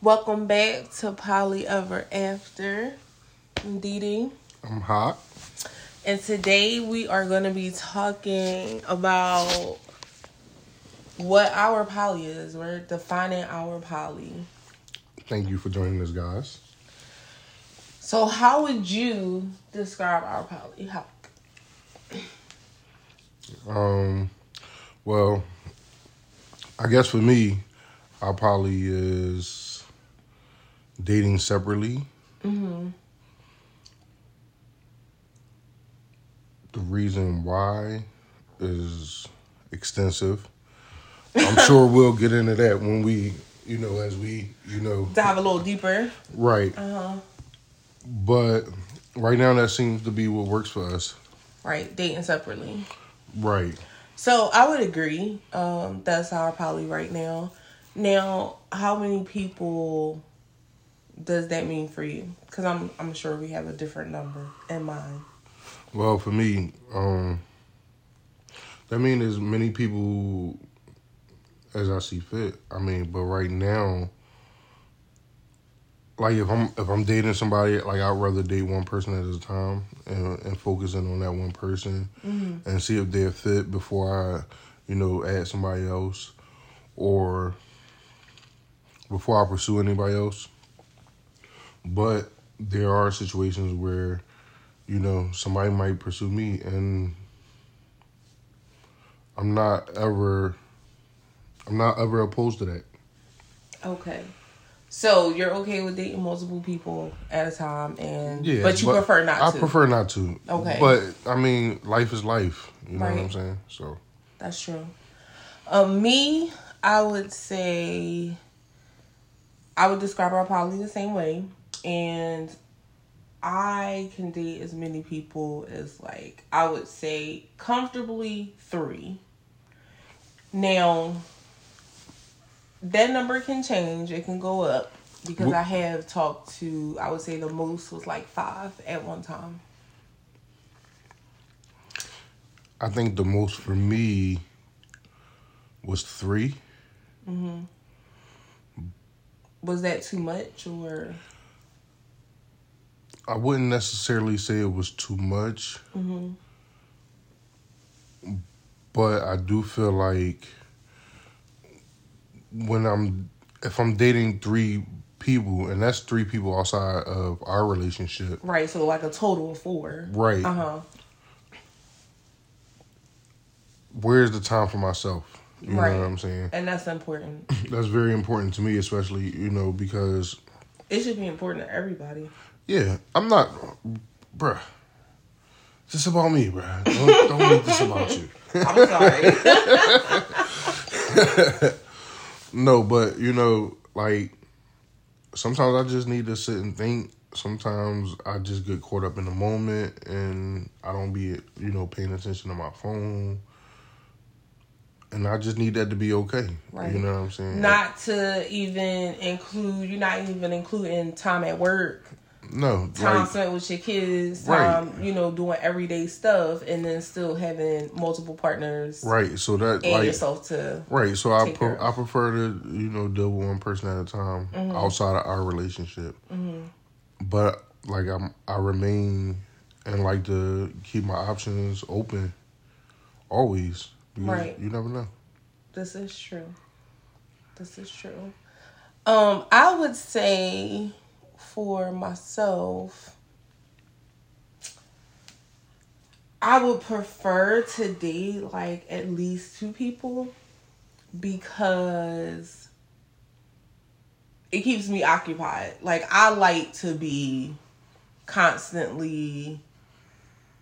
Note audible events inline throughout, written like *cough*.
Welcome back to Poly Ever After. I'm Dee Dee. I'm hot. And today we are going to be talking about what our poly is. We're defining our poly. Thank you for joining us, guys. So, how would you describe our poly? How? Um, well, I guess for me, our poly is dating separately. Mm-hmm. The reason why is extensive. I'm *laughs* sure we'll get into that when we, you know, as we, you know, Dive a little deeper. right. Uh huh. But right now, that seems to be what works for us. Right. Dating separately. Right. So I would agree. Um, that's our poly right now. Now, how many people does that mean for you? Because I'm I'm sure we have a different number in mind. Well, for me, um, that means as many people as I see fit. I mean, but right now, like if I'm if I'm dating somebody, like I'd rather date one person at a time and and focusing on that one person and see if they're fit before I, you know, add somebody else or before I pursue anybody else. But there are situations where you know, somebody might pursue me and I'm not ever I'm not ever opposed to that. Okay. So you're okay with dating multiple people at a time, and Yeah. but you prefer not to. I to. prefer not to. Okay. But I mean, life is life. You know what I'm saying? So That's true. Um, me, I would say I would describe our poly the same way, and I can date as many people as like I would say comfortably three. Now, that number can change; it can go up because I have talked to. I would say the most was like five at one time. I think the most for me was three. Mhm. Was that too much or? I wouldn't necessarily say it was too much. But I do feel like when I'm if I'm dating three people and that's three people outside of our relationship, Right, so like a total of four. right? Uh huh. Where's the time for myself? You Right. know what I'm saying? And that's important. *laughs* That's very important to me, especially you know because It should be important to everybody. Yeah, I'm not, bruh. This about me, bruh. Don't, don't make this about you. *laughs* I'm sorry. *laughs* No, but you know, like sometimes I just need to sit and think. Sometimes I just get caught up in the moment and I don't be, you know, paying attention to my phone. And I just need that to be okay. Right. You know what I'm saying? not to even include, you're not even including time at work, no, time like, spent with your kids, Right. you know, doing everyday stuff, and then still having multiple partners right. So that and like yourself to. right. So I pre-. I prefer to you know deal with one person at a time Mm-hmm. outside of our relationship. But like I'm, I remain and like to keep my options open always. Because Right. You never know. This is true. This is true. Um, I would say for myself, I would prefer to date like at least two people because it keeps me occupied. Like I like to be constantly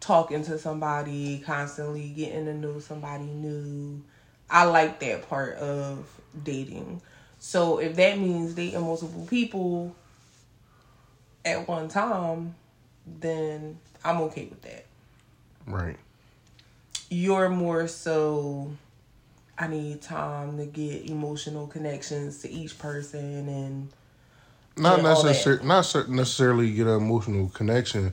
talking to somebody, constantly getting to know somebody new. I like that part of dating. So if that means dating multiple people at one time, then I'm okay with that. Right. You're more so I need time to get emotional connections to each person and Not Yeah, all that. necessarily, not necessarily get an emotional connection,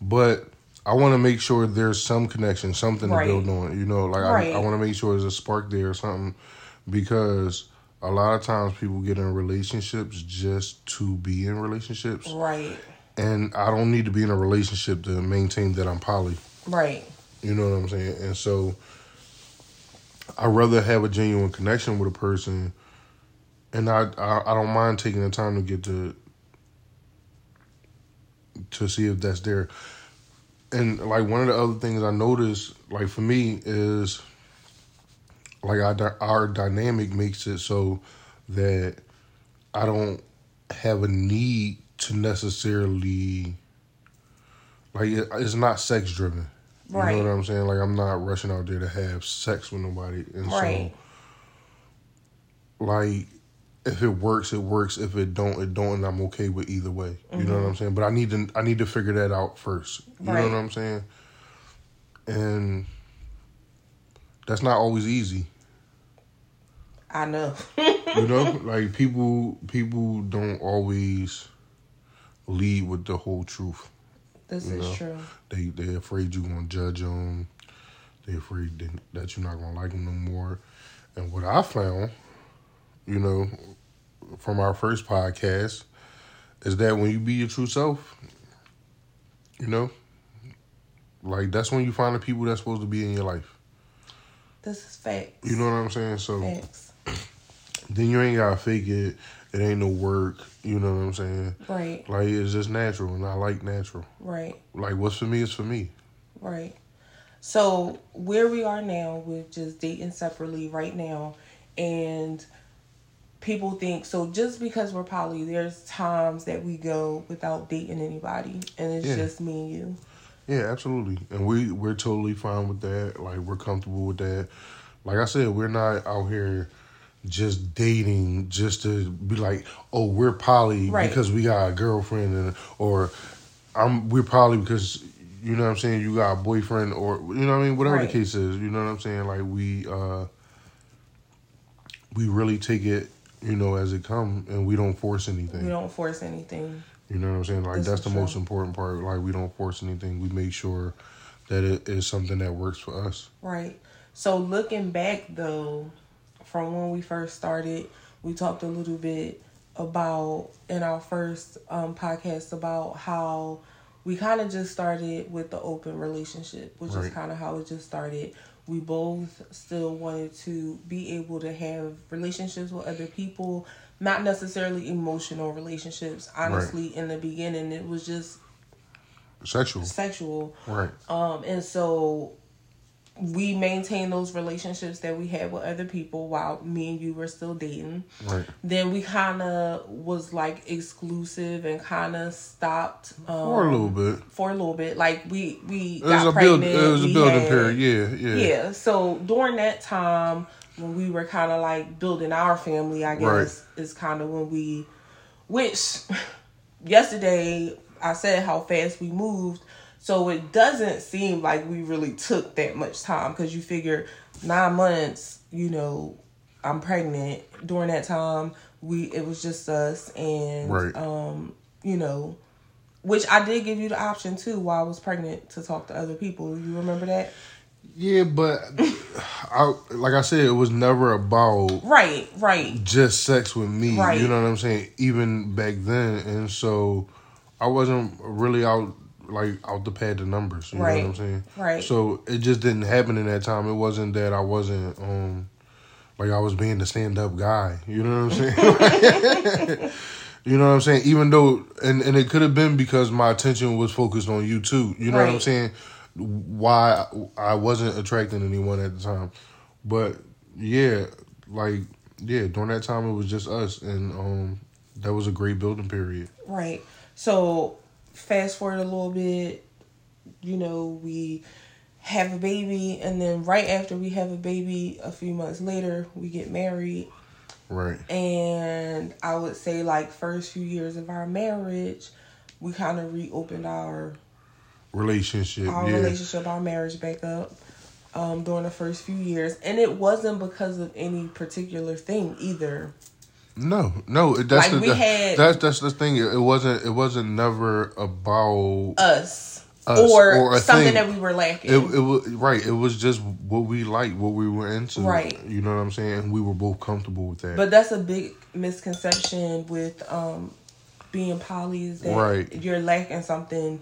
but I want to make sure there's some connection, something Right. to build on. You know, like Right. I, I want to make sure there's a spark there or something, because a lot of times people get in relationships just to be in relationships. Right. And I don't need to be in a relationship to maintain that I'm poly. Right. You know what I'm saying? And so I'd rather have a genuine connection with a person and I, I I don't mind taking the time to get to to see if that's there. And like one of the other things I noticed, like for me, is like our our dynamic makes it so that I don't have a need to necessarily like it, it's not sex driven. You know what I'm saying? Like I'm not rushing out there to have sex with nobody, and Right. so like if it works, it works. If it don't, it don't, and I'm okay with either way. You know what mm-hmm. I'm saying? But I need to I need to figure that out first. You know what I'm saying? And that's not always easy. I know. *laughs* You know, *laughs* like people people don't always lead with the whole truth. this You is know. true. They they afraid you gonna judge them. They afraid that, that you're not gonna like them no more. And what I found, you know, from our first podcast, is that when you be your true self, you know, like that's when you find the people that's supposed to be in your life. This is facts. You know what I'm saying? So Facts. *clears throat* then you ain't gotta fake it. It ain't no work. You know what I'm saying? Right. Like it's just natural, and I like natural. Right. Like what's for me is for me. Right. So where we are now, we're just dating separately right now, and people think so. Just because we're poly, there's times that we go without dating anybody, and it's Yeah. just me and you. Yeah, absolutely. And we we're totally fine with that. Like we're comfortable with that. Like I said, we're not out here just dating just to be like, oh, we're poly Right. because we got a girlfriend and or I'm we're poly because you know what I'm saying, you got a boyfriend or you know what I mean, whatever Right. the case is, you know what I'm saying? Like we uh we really take it, you know, as it come and we don't force anything. We don't force anything. You know what I'm saying? Like that's is the most important part. Like we don't force anything. We make sure that it is something that works for us. Right. So looking back though, from when we first started, we talked a little bit about in our first um, podcast about how we kind of just started with the open relationship, which is kind of how it just started. We both still wanted to be able to have relationships with other people, not necessarily emotional relationships. Honestly, in the beginning, it was just Sexual. sexual. Right. Um, and so we maintained those relationships that we had with other people while me and you were still dating. Right. Then we kind of was like exclusive and kind of stopped um, For a little bit. For a little bit, like we we It got a build pregnant. it was a building had- period. Yeah, yeah. Yeah. So during that time when we were kind of like building our family, I guess Right. is kind of when we, which yesterday I said how fast we moved. So it doesn't seem like we really took that much time because you figure nine months, you know, I'm pregnant. During that time, we it was just us and Right. um, you know, which I did give you the option too while I was pregnant to talk to other people. You remember that? Yeah, but I like I said, it was never about Right, right. just sex with me. Right. You know what I'm saying? Even back then, and so I wasn't really out like out to pad the numbers. You know what I'm saying? Right. So it just didn't happen in that time. It wasn't that I wasn't um like I was being the stand up guy. You know what I'm saying? *laughs* *laughs* you know what I'm saying? Even though and and it could have been because my attention was focused on you too. You know what I'm saying? Why I wasn't attracting anyone at the time. But yeah, like yeah, during that time it was just us and um that was a great building period. Right. So fast forward a little bit, you know, we have a baby and then right after we have a baby, a few months later, we get married. Right. And I would say like first few years of our marriage, we kind of reopened our Relationship. our yeah. relationship, our marriage back up um, during the first few years. And it wasn't because of any particular thing either. No, no, that's Like, the we that- had- that's that's the thing. It wasn't it wasn't never about Us. us or, a something thing. that we were lacking. It, it was right. It was just what we liked, what we were into. Right. You know what I'm saying? We were both comfortable with that. but that's a big misconception with um being poly is that Right. you're lacking something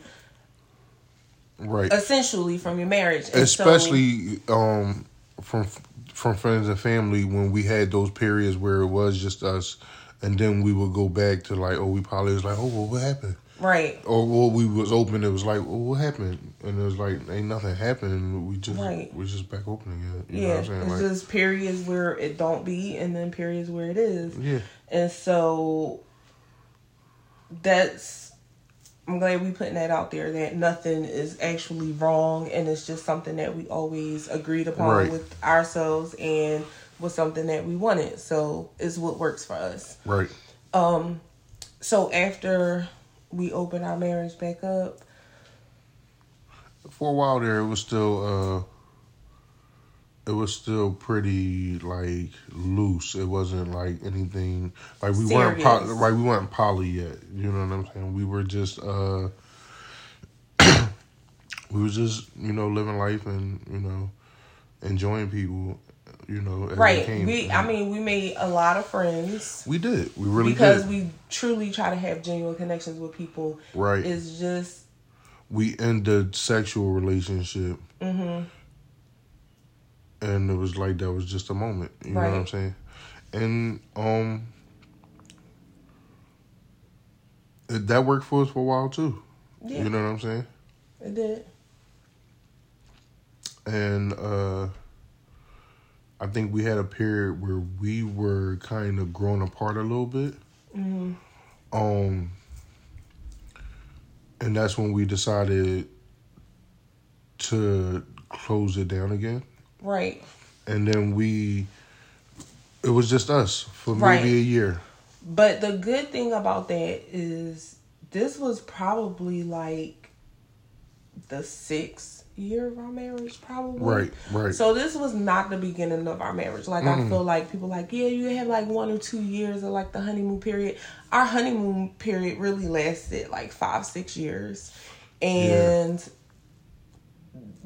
right. essentially from your marriage. And so- Especially um from from friends and family when we had those periods where it was just us, and then we would go back to like, oh, we probably was like, oh, well, what happened? right. Or well, we was open. It was like, well, what happened? And it was like, ain't nothing happened. We just Right. we just back open again. You know yeah, what I'm saying? it's Like, just periods where it don't be, and then periods where it is. yeah. And so that's I'm glad we putting that out there that nothing is actually wrong and it's just something that we always agreed upon Right. with ourselves and was something that we wanted. So it's what works for us. Right. Um so after we opened our marriage back up, for a while there, it was still uh, it was still pretty like loose. It wasn't like anything like we weren't poly, Serious. right. We weren't poly yet. You know what I'm saying? We were just uh, *clears throat* we was just you know living life and you know enjoying people. You know, right? We I mean we made a lot of friends we did. We really because did. we truly try to have genuine connections with people. right. It's just we ended sexual relationship. Mm-hmm. And it was like that was just a moment. You know what I'm saying? And um it, that worked for us for a while too. yeah, You know what I'm saying? it did. And uh I think we had a period where we were kind of growing apart a little bit. Mm-hmm. Um and that's when we decided to close it down again. Right. and then we it was just us for maybe Right. a year But the good thing about that is this was probably like the sixth year of our marriage, probably. right right So this was not the beginning of our marriage. Like I feel like people like, yeah, you have like one or two years of like the honeymoon period. Our honeymoon period really lasted like five, six years. And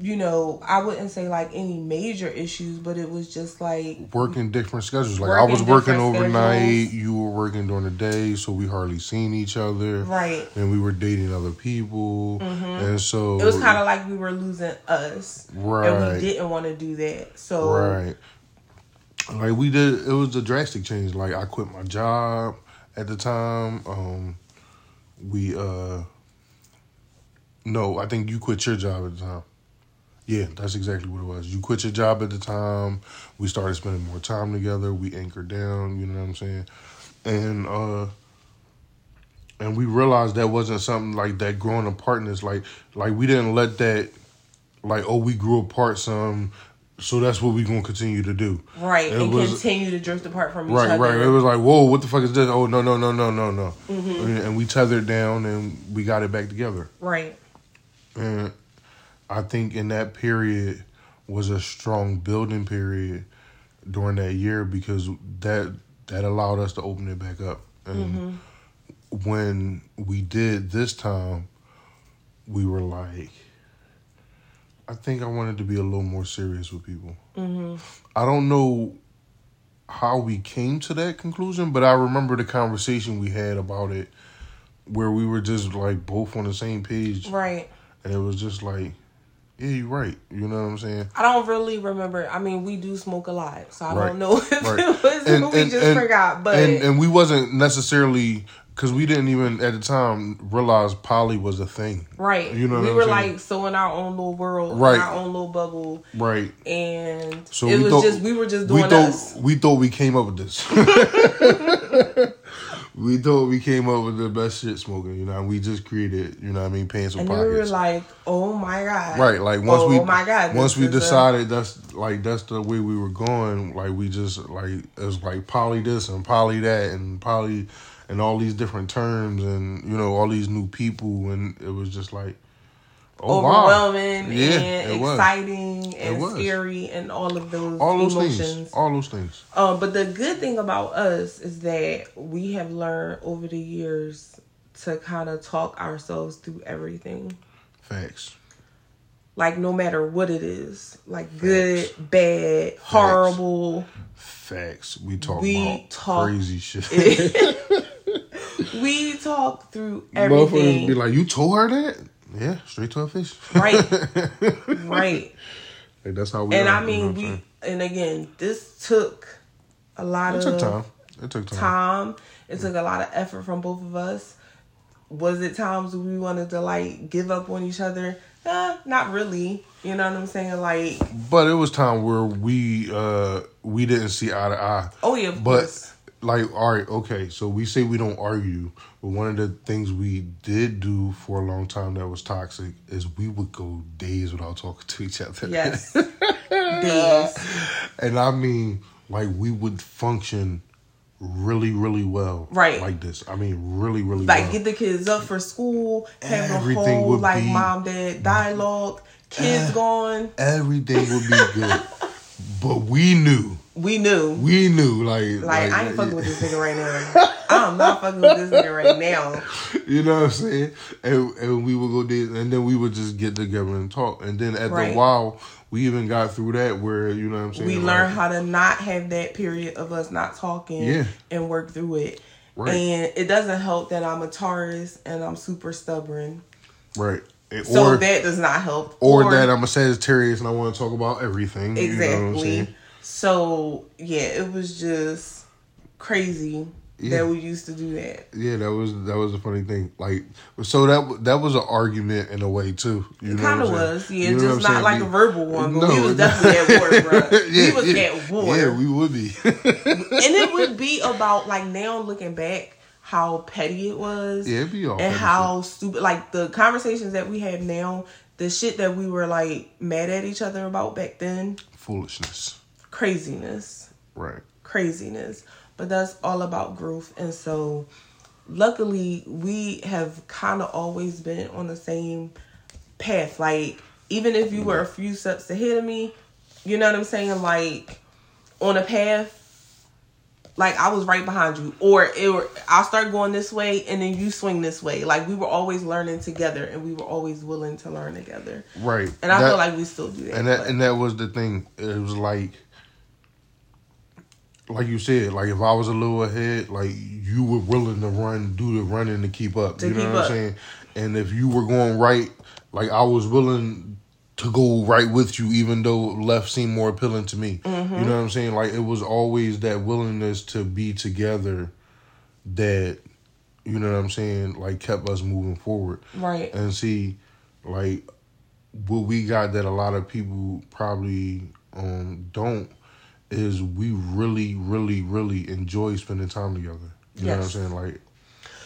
you know, I wouldn't say like any major issues, but it was just like working different schedules. Like i was working overnight. schedules. you were working during the day so we hardly seen each other. Right. and we were dating other people. And so It was kind of like we were losing us, Right. and we didn't want to do that. So right. Like we did it was a drastic change. Like i quit my job at the time. Um we uh no i think you quit your job at the time yeah that's exactly what it was you quit your job at the time we started spending more time together we anchored down you know what i'm saying and uh and we realized that wasn't something like that growing apartness like like we didn't let that like oh we grew apart some so that's what we're gonna continue to do right, It and was- continue to drift apart from each Right, other. right. Right. It was like, whoa, what the fuck is this? Oh, no, no, no, no, no, no. And we tethered down and we got it back together. right, And I think in that period was a strong building period during that year because that that allowed us to open it back up. And mm-hmm. when we did this time, we were like, I think I wanted to be a little more serious with people. Mm-hmm. I don't know how we came to that conclusion, but I remember the conversation we had about it where we were just like both on the same page right. and it was just like, yeah, you're right. You know what I'm saying? I don't really remember. I mean, we do smoke a lot, so I Right, don't know *laughs* if right. it was And- we and- just and- forgot. But and and we wasn't necessarily because we didn't even at the time realize poly was a thing. right, you know we were like so in our own little world, Right. in our own little bubble, Right. and So it was thought just we were just we doing thought us. we thought we came up with this. *laughs* *laughs* we thought we came up with the best shit smoking. You know, and we just created. You know, what I mean, pants with and And then we were like, "Oh my god!" Right, like once oh we my god, once we is a- decided that's like that's the way we were going, like we just like it was like poly this and poly that and poly and all these different terms and you know all these new people and it was just like oh wow. overwhelming Yeah, and exciting and scary and all of those all those emotions. things, all those things. Um, but the good thing about us is that we have learned over the years to kind of talk ourselves through everything. Facts. Like no matter what it is, like good, bad, horrible. Facts. We talk We about talk- crazy shit. *laughs* *laughs* we talk through Motherfuckers everything. be like, "You told her that?" Yeah, straight to her face. Right. *laughs* right. Like, that's how we. And are, I you know mean, we and again, this took a lot It of took time. It took time. time. It took a lot of effort from both of us. Was it times we wanted to like give up on each other? Uh, not really. You know what I'm saying? Like, But it was time where we uh we didn't see eye to eye. oh yeah, of But course. Like, all right, okay. So we say we don't argue, but one of the things we did do for a long time that was toxic is we would go days without talking to each other. Yes. *laughs* Days. and I mean, like we would function really, really well. Right. Like this. I mean, really, really Like well. get the kids up for school, have a Everything whole would like be- mom dad dialogue, kids eh, gone. Everything would be good. *laughs* but we knew. We knew. We knew. Like, Like, I ain't fucking with this nigga right now. I'm not fucking with this nigga right now. *laughs* You know what I'm saying? And and we would go there, and then we would just get together and talk. And then at Right. a while, we even got through that where you know what I'm saying. We like, learned how to not have that period of us not talking Yeah. and work through it. Right. And it doesn't help that I'm a Taurus and I'm super stubborn. right, And- So or that does not help. or that I'm a Sagittarius and I want to talk about everything. exactly. You know what I'm saying? So yeah, it was just crazy Yeah. that we used to do that. Yeah, that was that was a funny thing. Like, so that that was an argument in a way too. You Kind of was, yeah, You know just not like We- a verbal one, but No, we was definitely at war, bro. *laughs* yeah, we was yeah. at war. Yeah, we would be. *laughs* and it would be about like now looking back how petty it was Yeah, it'd be all and how stupid like the conversations that we have now the shit that we were like mad at each other about back then Foolishness. Craziness Right. craziness but that's all about growth and so luckily we have kind of always been on the same path like even if you were a few steps ahead of me you know what i'm saying like on a path like I was right behind you, or it were, I'll start going this way and then you swing this way. Like we were always learning together, and we were always willing to learn together. Right. And I That- feel like we still do that. and that but- and that was the thing. It was like, like you said, like if I was a little ahead, like you were willing to run, do the running to keep up. To you know what up. I'm saying? And if you were going right, like I was willing to go right with you, even though left seemed more appealing to me. Mm-hmm. You know what I'm saying? Like it was always that willingness to be together that you know what I'm saying, like kept us moving forward. right, And see, like what we got that a lot of people probably um don't is we really, really, really enjoy spending time together. You know what I'm saying? Like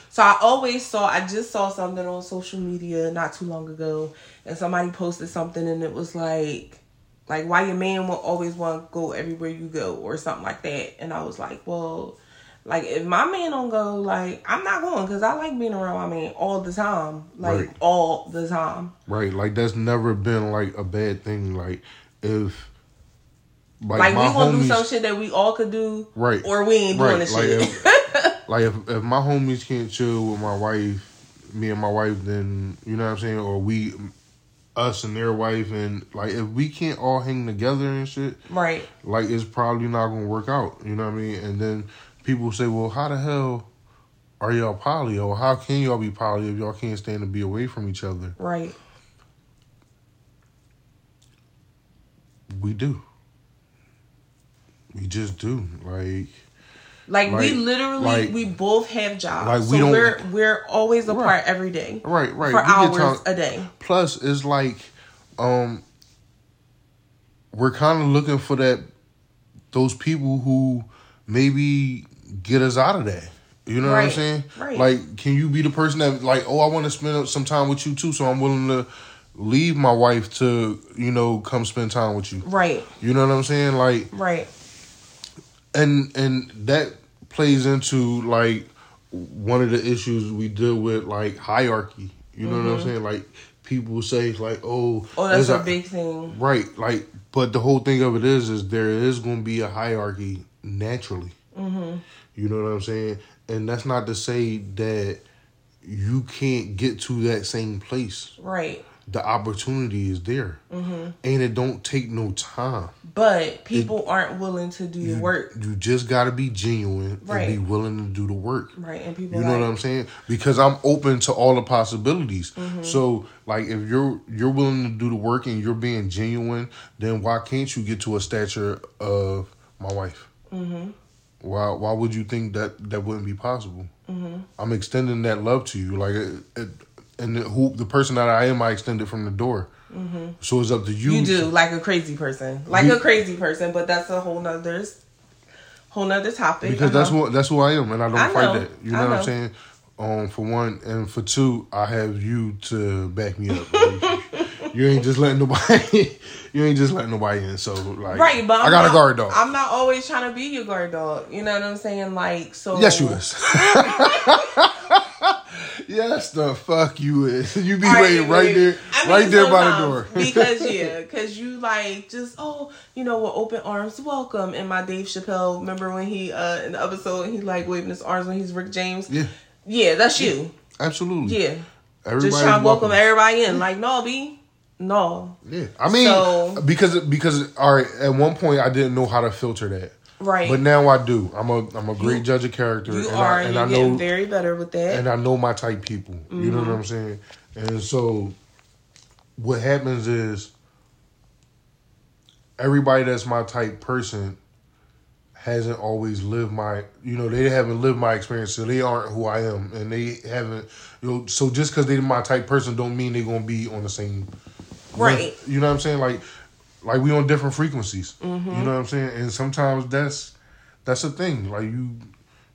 So I always saw. I just saw something on social media not too long ago, and somebody posted something, and it was like, like why your man will always want to go everywhere you go, or something like that. And I was like, well, like if my man don't go, like I'm not going because I like being around my man all the time, like Right. all the time. right, like that's never been like a bad thing. Like if like, Like, we want to do some shit that we all could do, Right. Or we ain't doing Right, the like shit. if, *laughs* like if, if my homies can't chill with my wife, me and my wife, then you know what I'm saying, or we, us and their wife, and like if we can't all hang together and shit, right, like it's probably not gonna work out. You know what I mean? And then people say, well, how the hell are y'all poly, or how can y'all be poly if y'all can't stand to be away from each other? right, We do. We just do. Like Like, we literally like- we both have jobs. like, so we don't- we're we're always apart Right. every day. right, right. For we hours time- a day. Plus, it's like, um, we're kind of looking for that those people who maybe get us out of that. You know what I'm saying? right. Like, can you be the person that like, oh, I want to spend some time with you too, so I'm willing to leave my wife to, you know, come spend time with you. Right, You know what I'm saying? Like, right, and and that plays into like one of the issues we deal with, like hierarchy. You know what I'm saying? Like people say, like, oh, Mm-hmm. oh, that's a big thing. right. Like, but the whole thing of it is, is there is going to be a hierarchy naturally. Mm-hmm. You know what I'm saying? And that's not to say that you can't get to that same place. Right, the opportunity is there, Mm-hmm. and it don't take no time. But people aren't willing to do the work. You just got to be genuine Right. and be willing to do the work. Right. And people You know like, what I'm saying? Because I'm open to all the possibilities. Mm-hmm. So, like, if you're you're willing to do the work and you're being genuine, then why can't you get to a stature of my wife? Mm-hmm. Why Why would you think that that wouldn't be possible? Mm-hmm. I'm extending that love to you, like, it, it, and the, who the person that I am, I extend it from the door. Mm-hmm. So it's up to you. You do like a crazy person, like a crazy person, but that's a whole nother, whole nother topic. because that's Uh-huh. what that's who I am, and I don't I fight know. that. You know, I what. I'm saying? Um, for one, and for two, I have you to back me up. Like, *laughs* you ain't just letting nobody. *laughs* you ain't just letting nobody in. So like, Right, but I'm I got not, a guard dog. I'm not always trying to be your guard dog. You know what I'm saying? Like, so yes, you is. *laughs* yes, the fuck you is. *laughs* You be waiting right there, I mean, right there by the door. because yeah, *laughs* because you like just oh, you know, with open arms, welcome. And my Dave Chappelle, remember when he uh in the episode he like waving his arms when he's Rick James? yeah, Yeah, that's you. absolutely. Yeah, Everybody's just trying to welcome welcome. everybody in. Like, no, B, no, Yeah, I mean, So- because because all right, at one point I didn't know how to filter that. Right. But now I do. I'm a I'm a great You- judge of character, you and are, I, and you're I getting know very better with that. and I know my type people. You know what mm-hmm. I'm saying? And so what happens is everybody that's my type person hasn't always lived my you know they haven't lived my experience so they aren't who i am and they haven't you know so just because they're my type person don't mean they're gonna be on the same Right. you know what i'm saying like like we on different frequencies. Mm-hmm. you know what i'm saying? And sometimes that's that's a thing. Like you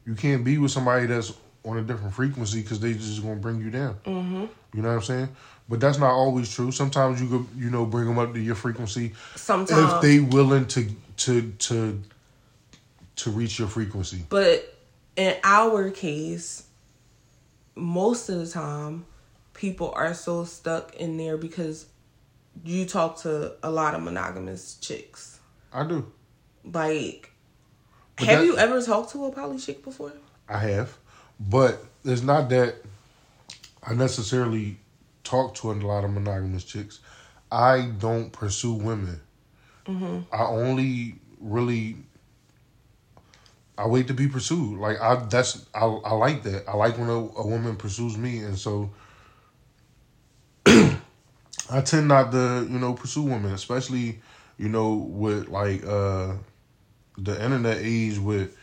you can't be with somebody that's on a different frequency because they just gonna bring you down. Mm-hmm. you know what i'm saying? But that's not always true. Sometimes you could you know bring them up to your frequency Sometimes, if they willing to to to to reach your frequency. But in our case, most of the time, people are so stuck in there because you talk to a lot of monogamous chicks. i do Like, But have that- you ever talked to a poly chick before? i have but it's not that i necessarily talk to a lot of monogamous chicks i don't pursue women mm-hmm. i only really I wait to be pursued. Like I, that's I, I like that. I like when a, a woman pursues me, and so I tend not to, you know, pursue women, especially, you know, with like uh the internet age with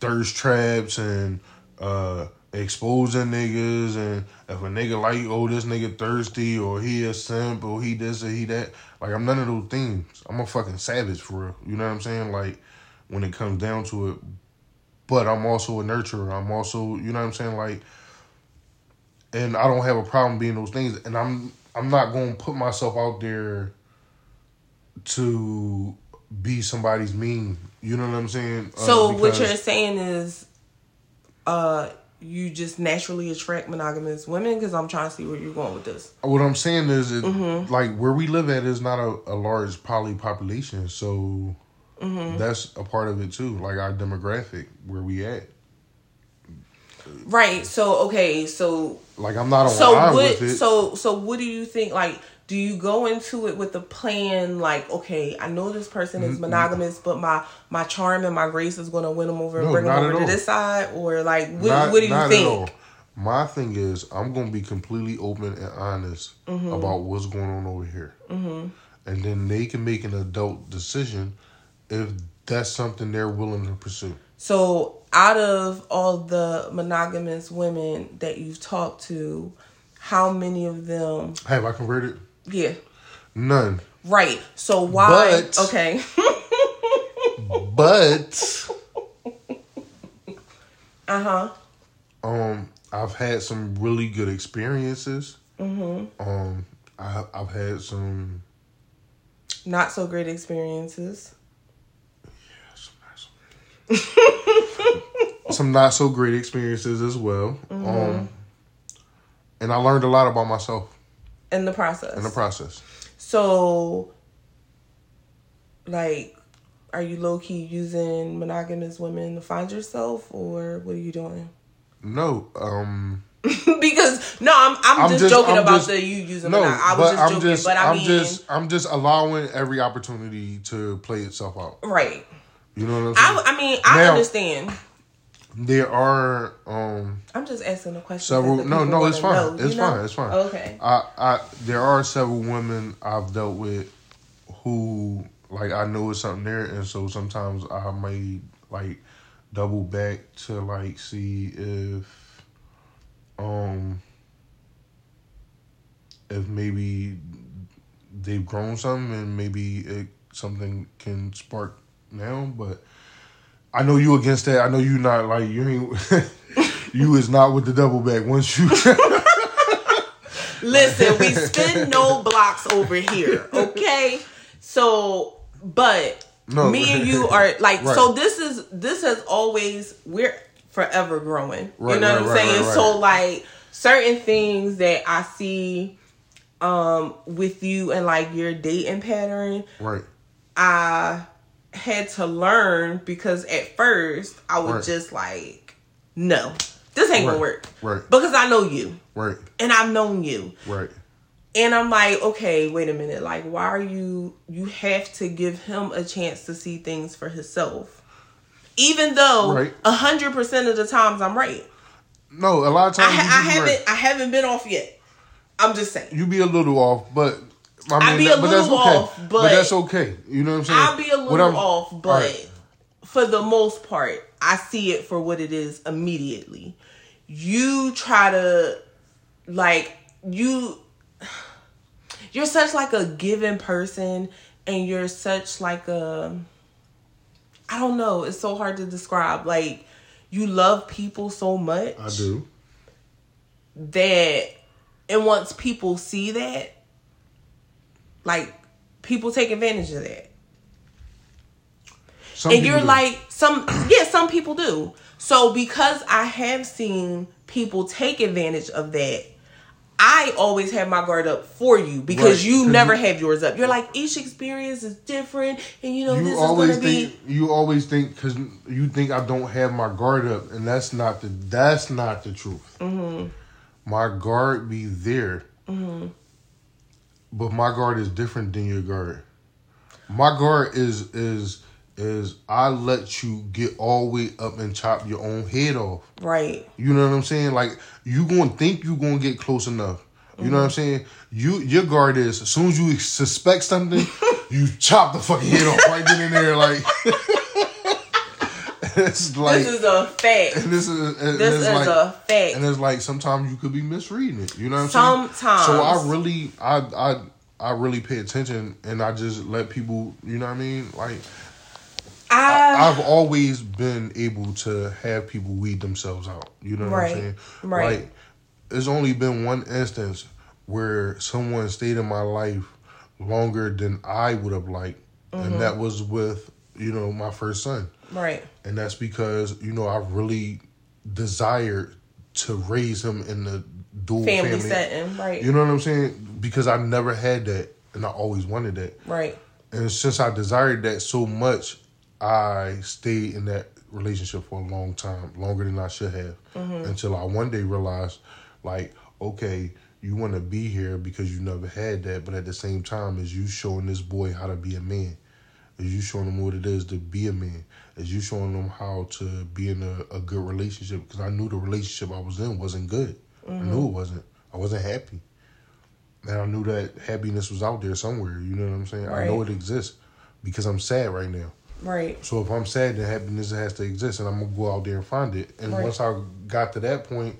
thirst traps and uh exposing niggas and if a nigga like oh this nigga thirsty or he a simp or he this or he that like I'm none of those things. I'm a fucking savage for real. You know what I'm saying? Like when it comes down to it. But I'm also a nurturer. I'm also you know what I'm saying like and I don't have a problem being those things and I'm I'm not going to put myself out there to be somebody's mean. You know what I'm saying? Uh, So what you're saying is, uh, you just naturally attract monogamous women? Because I'm trying to see where you're going with this. What I'm saying is, it, Mm-hmm. like where we live at is not a, a large poly population, so Mm-hmm. that's a part of it too. Like our demographic, where we at. Right. So okay. So Like I'm not on so line what? with it. So so what do you think? Like, do you go into it with a plan? Like, okay, I know this person is monogamous, but my my charm and my grace is going to win them over and No, bring them over to all. this side, or like, what, Not- what do you think? My thing is, I'm gonna be completely open and honest Mm-hmm. about what's going on over here, mm-hmm. and then they can make an adult decision if that's something they're willing to pursue. So, out of all the monogamous women that you've talked to, how many of them? Have I converted? Yeah, None. right. So why? But- okay. *laughs* But uh huh. um, I've had some really good experiences. Mm-hmm. Um, I, I've had some. Not so great experiences. *laughs* some not so great experiences as well. Um, and I learned a lot about myself In the process. in the process. So, like, are you low key using monogamous women to find yourself, or what are you doing? No, um, *laughs* because no, I'm I'm, I'm just, just- joking I'm about just- the you using No. I, was just I'm joking, just, but I I'm mean, just, I'm just allowing every opportunity to play itself out. right. You know what I'm saying? I I mean I Now- understand. there are, um, I'm just asking the question. Several- no, no, it's fine. know, It's you know? fine. It's fine. Okay. I, I, there are several women I've dealt with who, like, I know it's something there, and so sometimes I may like double back to like see if, um, if maybe they've grown some and maybe it, something can spark now, but. I know you against that. I know you not like you ain't *laughs* you is not with the double back. Once you *laughs* Listen, we spin no blocks over here, okay? So, but No. me and you are like *laughs* Right. so this is this has always we're forever growing. Right, you know right, what I'm saying? So like certain things that I see um with you and like your dating pattern, right, I had to learn because at first I was Right. just like, no, this ain't gonna work. right. Because I know you right, and I've known you. right, And I'm like, okay, wait a minute. Like, why are you? You have to give him a chance to see things for himself, even though Right. a hundred percent of the times I'm right. No, a lot of I, times ha- I haven't. right. I haven't been off yet. I'm just saying. you be a little off, but I mean, I be a that- but that's little okay. off, but- that's okay. You know what I'm saying? I'll be a little off, but Alright. for the most part, I see it for what it is immediately. You try to like you you're such like a given person and you're such like a I don't know, it's so hard to describe. Like you love people so much I do. that and once people see that like people take advantage of that Some and you're do. like some *clears throat* yeah some people do so because i have seen people take advantage of that i always have my guard up for you because Right, you never you- have yours up you're like each experience is different and you know you this always is gonna think be you always think because you think I don't have my guard up, and that's not the that's not the truth. Mm-hmm. My guard be there, Mm-hmm. But my guard is different than your guard. My guard is is is I let you get all the way up and chop your own head off. right You know what I'm saying? Like you gonna think you gonna get close enough. You know what I'm Mm-hmm. saying? You your guard is as soon as you suspect something, *laughs* you chop the fucking head off right then and there. Like *laughs* *laughs* it's like this is a fact and this is and this is like, a fact and it's like sometimes you could be misreading it. You know what I'm saying? Sometimes. So I really I I I really pay attention and I just let people. You know what I mean? Like I, I've always been able to have people weed themselves out. You know what Right, I'm saying? right. Like, there's only been one instance where someone stayed in my life longer than I would have liked, Mm-hmm. and that was with you know my first son, right and that's because you know I really desired to raise him in the dual family, family. setting right You know what I'm saying? Because I never had that, and I always wanted that. right And since I desired that so much, I stayed in that relationship for a long time, longer than I should have, mm-hmm. until I one day realized, like, okay, you want to be here because you never had that, but at the same time, is you showing this boy how to be a man? Is you showing them what it is to be a man? Is you showing them how to be in a, a good relationship? Because I knew the relationship I was in wasn't good. I knew it mm-hmm. wasn't. I wasn't happy. And I knew that happiness was out there somewhere. You know what I'm saying? I know it exists because I'm sad right now. right So if I'm sad, then happiness has to exist, and I'm gonna go out there and find it. And Right. once I got to that point,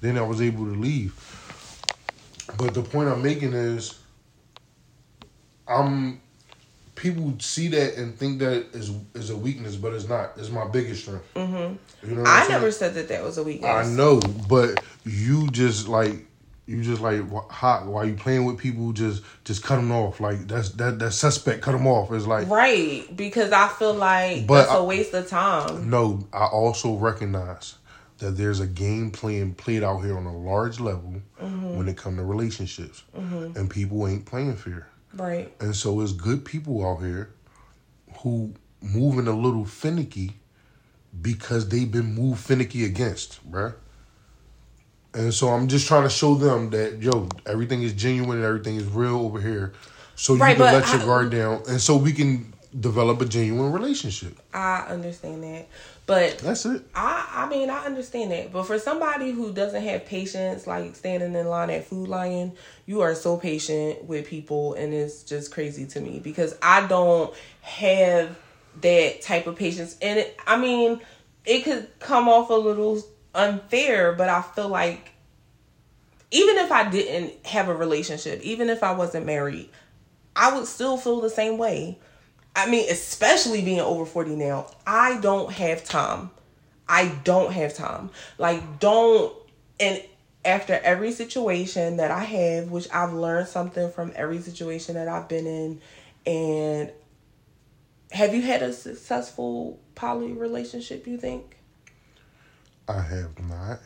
then I was able to leave. But the point I'm making is, I'm people see that and think that is is a weakness, but it's not. It's my biggest strength. Mm-hmm. You know, i never said that that was a weakness I know, but you just like you just like hot while you playing with people. Just just cut them off. Like that's that that suspect. Cut them off. It's like Right, because I feel like But that's a I- waste of time. no. I also recognize that there's a game playing played out here on a large level when it come to relationships, and people ain't playing fair. Right, And so it's good people out here who moving a little finicky because they've been moved finicky against, bruh. And so I'm just trying to show them that yo, everything is genuine and everything is real over here. So you Right, can let your guard down, and so we can develop a genuine relationship. I understand that. But That's it. I I mean I understand that, but for somebody who doesn't have patience, like standing in line at Food Lion, you are so patient with people, and it's just crazy to me because I don't have that type of patience. And it, I mean, it could come off a little unfair, but I feel like even if I didn't have a relationship, even if I wasn't married, I would still feel the same way. I mean, especially being over 40 now, I don't have time. I don't have time. Like, don't, and after every situation that I have, which I've learned something from every situation that I've been in, and have you had a successful poly relationship, you think? I have not,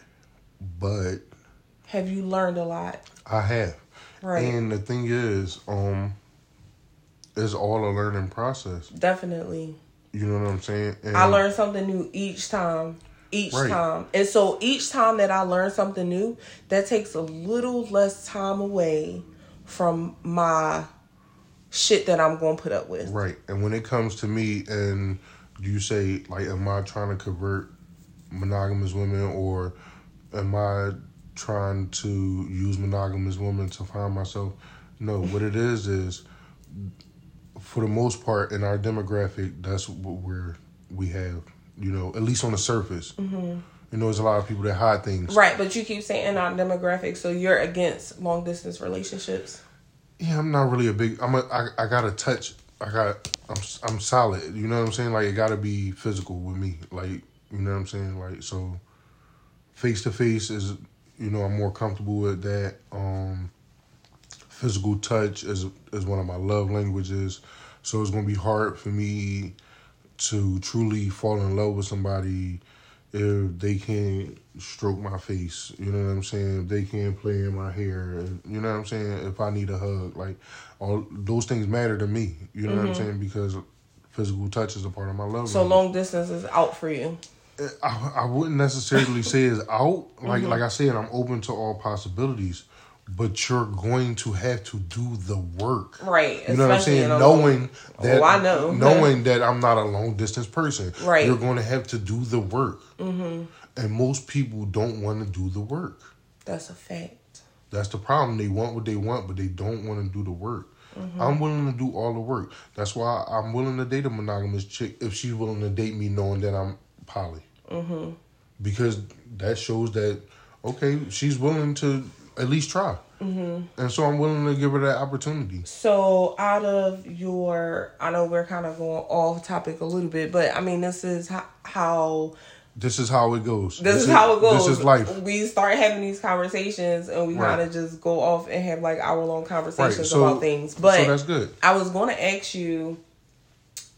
but Have you learned a lot? I have. Right. And the thing is, um, it's all a learning process. Definitely. You know what I'm saying? And I learn something new each time. Each Right. time. And so each time that I learn something new, that takes a little less time away from my shit that I'm going to put up with. Right. And when it comes to me and you say like am I trying to convert monogamous women or am I trying to use monogamous women to find myself? No, what it is is for the most part in our demographic, that's what we're we have, you know, at least on the surface. Mm-hmm. You know, there's a lot of people that hide things. Right, but you keep saying our demographic, so you're against long distance relationships. Yeah, I'm not really a big. I'm a. I, I got to touch. I got. I'm. I'm solid. You know what I'm saying? Like it got to be physical with me. Like you know what I'm saying? Like so. Face to face is. You know, I'm more comfortable with that. Um. Physical touch is is one of my love languages, so it's gonna be hard for me to truly fall in love with somebody if they can't stroke my face, you know what I'm saying? If they can't play in my hair, you know what I'm saying? If I need a hug, like all those things matter to me, you know what I'm saying? Because physical touch is a part of my love. So long distance is out for you. I, I wouldn't necessarily say it's out. Like Mm-hmm. like I said, I'm open to all possibilities, but you're going to have to do the work. Right. You know what I'm saying? Knowing that Oh, I know. *laughs* knowing that I'm not a long distance person. Right. You're going to have to do the work. Mm-hmm. And most people don't want to do the work. That's a fact. That's the problem. They want what they want, but they don't want to do the work. I'm willing to do all the work. That's why I'm willing to date a monogamous chick if she's willing to date me, knowing that I'm poly. Mm-hmm. Because that shows that okay, she's willing to at least try. Mm-hmm. And so I'm willing to give her that opportunity. So, out of your, I know we're kind of going off topic a little bit, but I mean, this is how, how This is how it goes. this, is how it goes. This is life. We start having these conversations, and we Right. kind of just go off and have like hour long conversations Right, so- about things. But so that's good. I was going to ask you,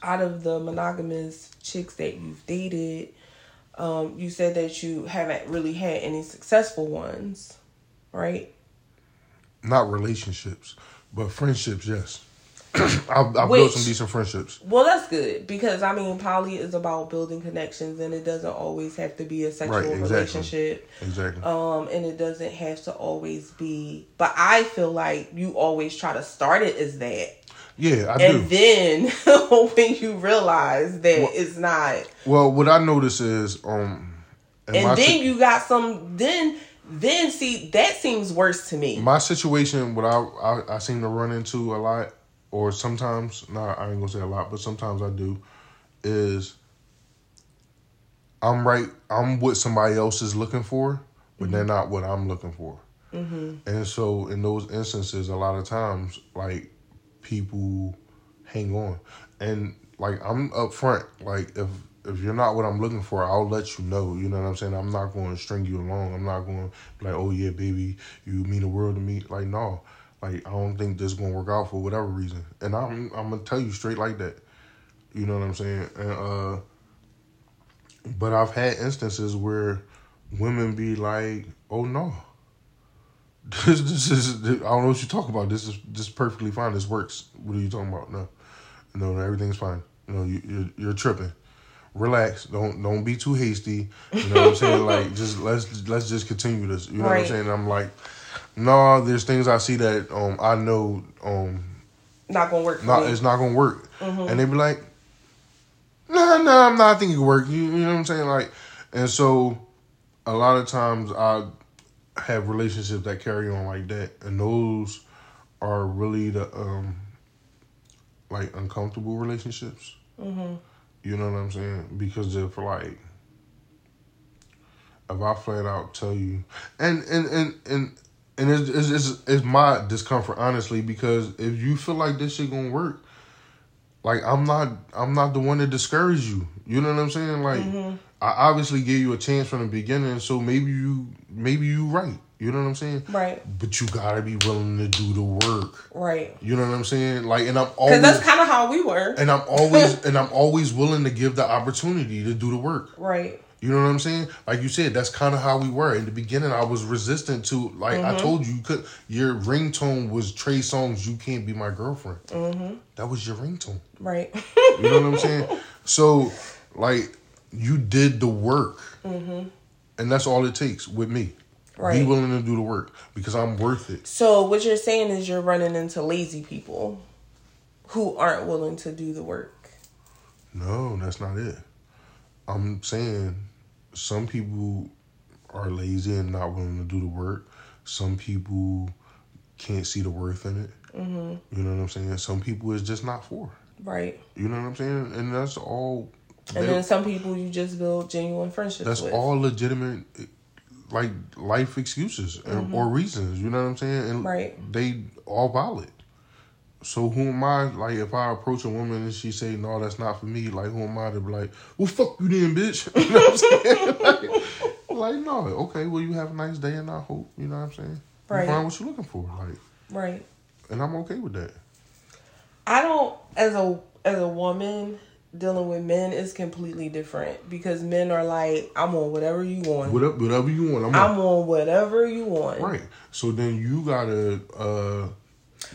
out of the monogamous chicks that you've dated, um, you said that you haven't really had any successful ones, right? Not relationships, but friendships. Yes, *clears throat* I've, I've built some decent friendships. Well, that's good because I mean, poly is about building connections, and it doesn't always have to be a sexual Right, exactly. relationship. Exactly. Um, and it doesn't have to always be. But I feel like you always try to start it as that, yeah, I and do. then *laughs* when you realize that Well- it's not, well, what I notice is, um, in and then si- you got some, then then see that seems worse to me. my situation, what I, I I seem to run into a lot, or sometimes, not I ain't gonna say a lot, but sometimes I do, is I'm right. I'm what somebody else is looking for, but they're mm-hmm. not what I'm looking for. Mm-hmm. And so, in those instances, a lot of times, like people hang on, and like I'm upfront. Like if if you're not what I'm looking for, I'll let you know. You know what I'm saying? I'm not going to string you along. I'm not going to like, oh yeah, baby, you mean the world to me. Like no, like I don't think this is gonna work out for whatever reason, and I'm I'm gonna tell you straight like that. You know what I'm saying? And uh, but I've had instances where women be like, oh no. *laughs* This, this is I don't know what you talk about. This is this is perfectly fine. This works. What are you talking about? No, no, everything's fine. You know, you, you're you're tripping, relax. Don't don't be too hasty. You know what I'm saying? Like *laughs* just let's let's just continue this. You know what I'm saying? I'm like, no, there's things I see that um I know um Not gonna work not me. it's not gonna work. Mm-hmm. And they be like, no, no, I'm not I think it work. You, you know what I'm saying? Like and so a lot of times I have relationships that carry on like that and those are really the um like uncomfortable relationships. Mm-hmm. You know what I'm saying? Because if like if I flat out tell you and and and and and it's, it's, it's, it's my discomfort honestly because if you feel like this shit gonna work like i'm not i'm not the one to discourage you. You know what i'm saying? Like mm-hmm. i obviously gave you a chance from the beginning so maybe you maybe you right you know what i'm saying Right. but you gotta be willing to do the work Right. you know what i'm saying like and i'm Because always that's kind of how we were. and i'm always *laughs* and i'm always willing to give the opportunity to do the work Right. you know what I'm saying? Like you said, that's kind of how we were in the beginning. I was resistant to, like I Mm-hmm. told you, you could. Your ringtone was Trey Songz. You can't be my girlfriend. Mm-hmm. That was your ringtone. Right. *laughs* You know what I'm saying? So, like, you did the work, and that's all it takes with me. Be Mm-hmm. Willing to do the work because I'm worth it. So what you're saying is you're running into lazy people who aren't willing to do the work. No, that's not it. I'm saying some people are lazy and not willing to do the work. Some people can't see the worth in it. Mm-hmm. You know what I'm saying? Some people it's just not for. Right. You know what I'm saying? And that's all. And then some people you just build genuine friendships that's with. all legitimate, like life excuses and or reasons. You know what I'm saying? And Mm-hmm. Right. they all valid. So who am I? Like, if I approach a woman and she say, "No, that's not for me," like, who am I to be like, "Well, fuck you then, bitch"? *laughs* You know what I'm saying? *laughs* like, like, no, okay. Well, you have a nice day, and I hope you know what I'm saying. Right. You find what you're looking for, like, Right. and I'm okay with that. I don't as a as a woman dealing with men is completely different because men are like I'm on whatever you want. Whatever, whatever you want, I'm, I'm on whatever you want. right. So then you gotta. uh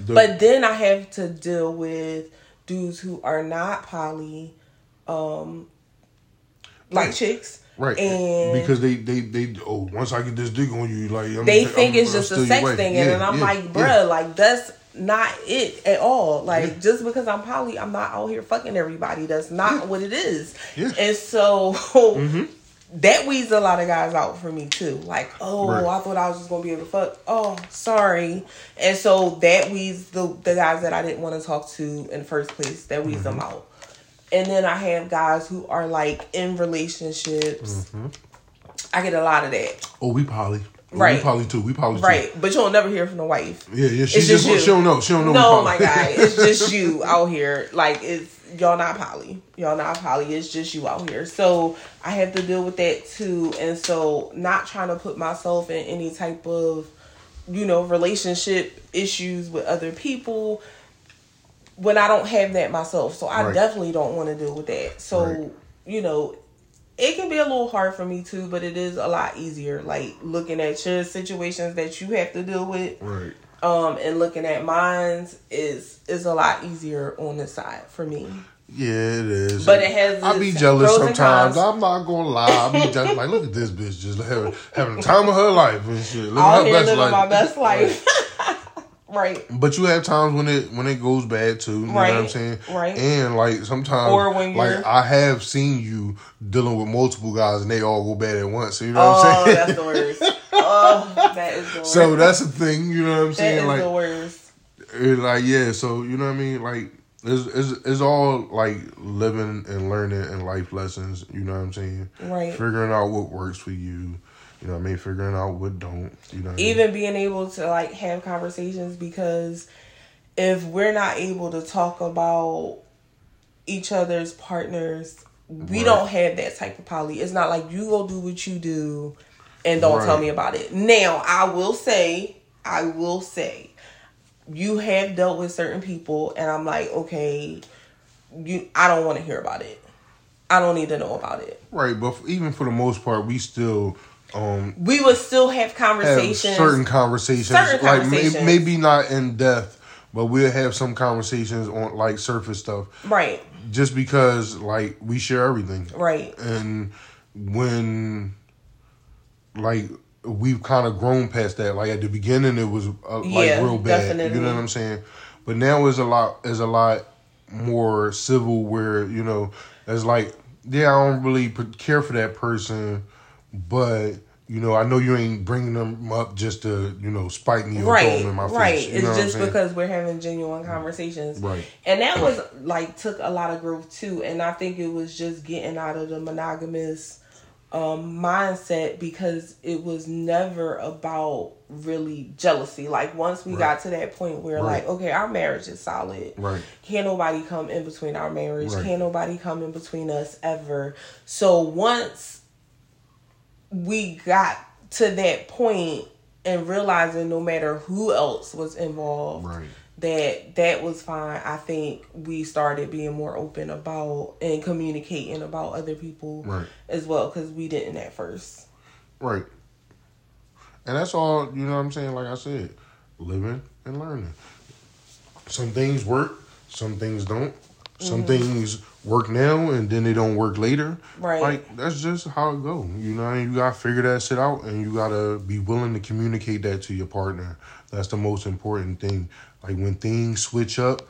the, But then I have to deal with dudes who are not poly, um, like Right. chicks, Right, and because they, they they oh once I get this dick on you like I'm, they I'm- think it's I'm just a sex thing, Yeah, and then I'm yeah, like, yeah. bruh, like that's not it at all. Like Yeah. just because I'm poly, I'm not out here fucking everybody. That's not what it is. Yeah. Mm-hmm. And so that weeds a lot of guys out for me too. Like, oh, Right. I thought I was just gonna be able to fuck. Oh, sorry. And so that weeds the the guys that I didn't want to talk to in the first place. That weeds Mm-hmm. them out. And then I have guys who are like in relationships. Mm-hmm. I get a lot of that. Oh, we poly. Right. We poly too. We poly too. Right. But you'll never hear from the wife. Yeah, yeah. She It's just, just she don't know. She don't know. No, my guy. *laughs* It's just you out here. Like it's y'all not poly. Y'all not poly. It's just you out here. So I have to deal with that too. And so not trying to put myself in any type of, you know, relationship issues with other people when I don't have that myself. So I Right. definitely don't want to deal with that. So, Right. you know, it can be a little hard for me too, but it is a lot easier. Like looking at your situations that you have to deal with Right. um and looking at mine's is is a lot easier on this side for me. Yeah, it is. But it has I be jealous sometimes. I'm not gonna lie. I be *laughs* jealous. like, look at this bitch just having having the time of her life and shit. Living her here best living life. my best life. *laughs* right. But you have times when it when it goes bad too. You know what I'm saying? right. And like sometimes, Or when like I have seen you dealing with multiple guys and they all go bad at once. You know what Oh, I'm saying? that's the worst. Oh, that is the worst. so that's the thing. You know what I'm that saying? is like the worst. It's like yeah, so you know what I mean. Like it's, it's it's all like living and learning and life lessons. You know what I'm saying? Right. Figuring out what works for you. You know what I mean? Figuring out what don't. You know. What I mean? Even being able to like have conversations because if we're not able to talk about each other's partners, we Right. don't have that type of poly. It's not like you go do what you do and don't tell me about it. Now, I will say, I will say, you have dealt with certain people and I'm like, okay, you I don't want to hear about it. I don't need to know about it. Right, but f- even for the most part, we still um We would still have have conversations. certain conversations. Certain like conversations. May, maybe not in depth, but we'll have some conversations on like surface stuff. right. just because like we share everything, Right. and when like we've kind of grown past that. Like at the beginning, it was uh, like Yeah, real bad. definitely. You know what I'm saying? But now it's a lot. Is a lot more civil. Where you know, it's like, yeah, I don't really care for that person, but. You know, I know you ain't bringing them up just to, you know, spite me or throw Right, them in my right. face. You It's just because we're having genuine conversations, Right. And that was like took a lot of growth too. And I think it was just getting out of the monogamous um, mindset because it was never about really jealousy. Like once we Right. got to that point where Right. like, okay, our marriage is solid. Right. Can't nobody come in between our marriage. Right. Can't nobody come in between us ever. So once we got to that point and realizing no matter who else was involved Right. that that was fine i think we started being more open about and communicating about other people Right. as well because we didn't at first Right. And that's all, you know what I'm saying? Like I said, living and learning. Some things work, some things don't. Some mm-hmm. things work now and then they don't work later. Right. Like that's just how it go. You know, and you gotta figure that shit out and you gotta be willing to communicate that to your partner. That's the most important thing. Like when things switch up,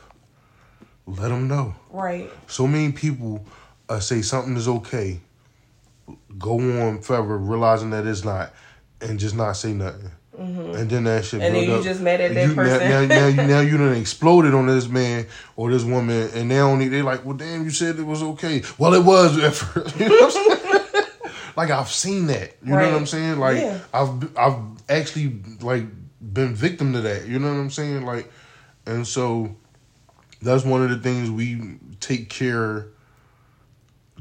let them know. right So many people uh, say something is okay, go on forever realizing that it's not, and just not say nothing. And then that shit Mm-hmm. And then you up. just mad at that You- now- person. Now, now, you now you done *laughs* exploded on this man or this woman, and they only they like, well, damn, you said it was okay. Well, it was at first. *laughs* You know what I'm saying? like I've seen that. You know what I'm saying? Like Yeah. I've I've actually like been victim to that. You know what I'm saying? Like, and so that's one of the things we take care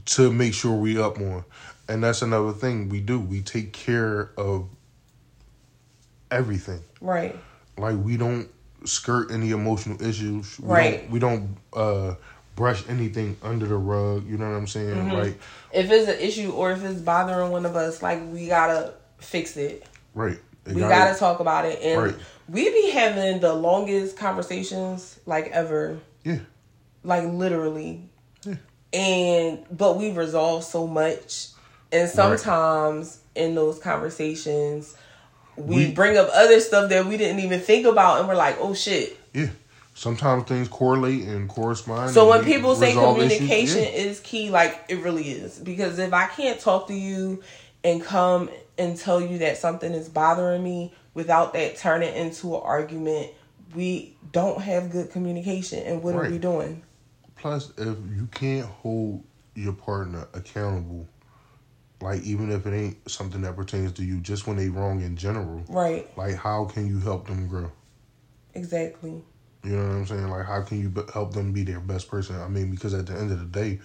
to make sure we up on. And that's another thing we do. We take care of everything. right Like we don't skirt any emotional issues. We Right. Don't, we don't uh brush anything under the rug. You know what I'm saying? Mm-hmm. Like if it's an issue or if it's bothering one of us like we gotta fix it right. It we gotta, talk about it and Right. we be having the longest conversations like ever Yeah. like literally Yeah. and but we resolve so much and sometimes in those conversations we, We- bring up other stuff that we didn't even think about and we're like oh shit Yeah. Sometimes things correlate and correspond. so and when people say resolve issues. communication Yeah. is key like it really is because if i can't talk to you and come and tell you that something is bothering me without that turning into an argument we don't have good communication and what are Right. we doing Plus, if you can't hold your partner accountable, like even if it ain't something that pertains to you, just when they wrong in general, right like how can you help them grow? exactly You know what I'm saying? Like how can you help them be their best person? I mean, because at the end of the day,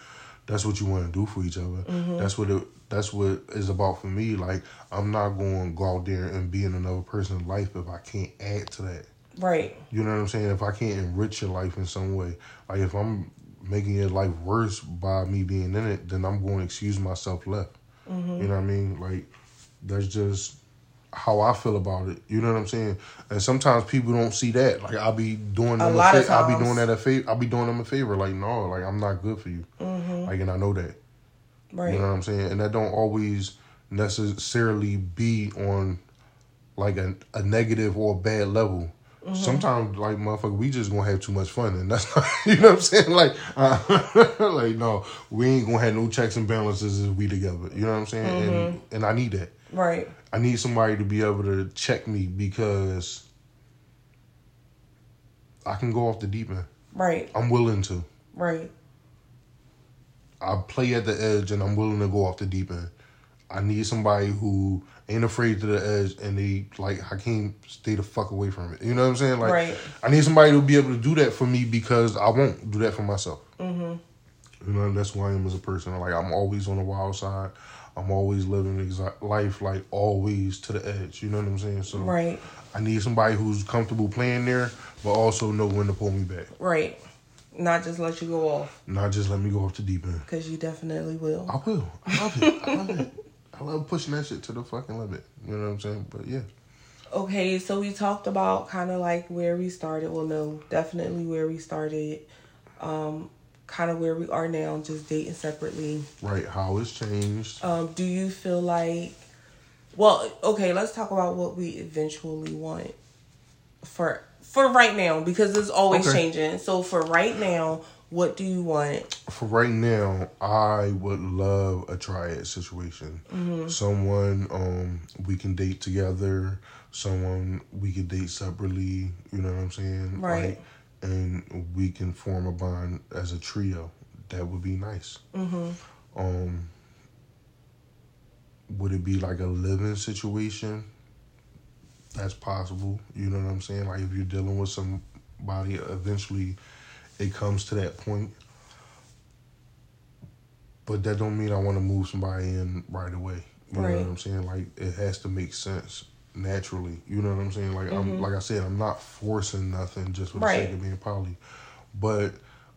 that's what you want to do for each other. Mm-hmm. That's what it. That's what is about for me. Like I'm not going to go out there and be in another person's life if I can't add to that. right You know what I'm saying? If I can't enrich your life in some way, like if I'm making your life worse by me being in it, then I'm going to excuse myself left. Mm-hmm. You know what I mean? Like that's just how I feel about it. You know what I'm saying? And sometimes people don't see that. Like I'll be doing them a, lot fa- I'll be doing that a favor. I'll be doing them a favor. Like no, like I'm not good for you. Like and I know that. right You know what I'm saying? And that don't always necessarily be on like a, a negative or a bad level. Mm-hmm. Sometimes, like motherfucker, we just gonna have too much fun, and that's *laughs* not, you know what I'm saying. Like, uh, *laughs* like no, we ain't gonna have no checks and balances if we together. You know what I'm saying? Mm-hmm. And and I need that. right I need somebody to be able to check me because I can go off the deep end. right I'm willing to. right I play at the edge and I'm willing to go off the deep end. I need somebody who ain't afraid to the edge and they like I can't stay the fuck away from it. You know what I'm saying? Like Right. I need somebody to be able to do that for me because I won't do that for myself. Mm-hmm. You know that's who I am as a person. Like I'm always on the wild side. I'm always living exa- life like always to the edge. You know what I'm saying? So right I need somebody who's comfortable playing there, but also know when to pull me back. right not just let you go off Not just let me go off the deep end. because you definitely will I will. I love it. I love it. I love pushing that shit to the fucking limit. You know what I'm saying? But yeah. Okay, so we talked about kind of like where we started. Well, no, definitely where we started. Um, kind of where we are now, just dating separately. Right, how it's changed. Um, do you feel like, well, okay, let's talk about what we eventually want for for right now because it's always Okay. changing. So for right now, what do you want? For right now, I would love a triad situation. Mm-hmm. Someone um we can date together, someone we could date separately, you know what I'm saying? Right. Like, and we can form a bond as a trio. That would be nice. Mm-hmm. Um would it be like a living situation? That's possible. You know what I'm saying? Like if you're dealing with somebody eventually it comes to that point. But that don't mean I want to move somebody in right away. You know what I'm saying? Like it has to make sense naturally. You know what I'm saying? Like I'm mm-hmm. like I said, I'm not forcing nothing just for the Right. sake of being poly. But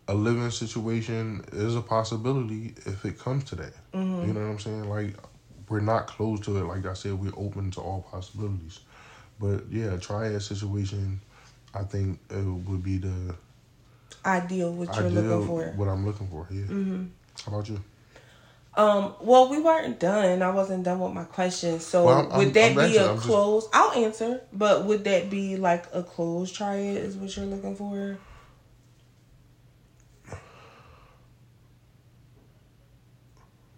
a living situation is a possibility if it comes to that. Mm-hmm. You know what I'm saying? Like we're not close to it. Like I said, we're open to all possibilities. But yeah, a triad situation, I think it would be the Ideal, what you're ideal looking for. what I'm looking for. Yeah. How about you? Um, well, we weren't done. I wasn't done with my question. So Well, I'm- would that I'm be answering. a I'm just- I'll answer, but would that be like a close triad? Is what you're looking for?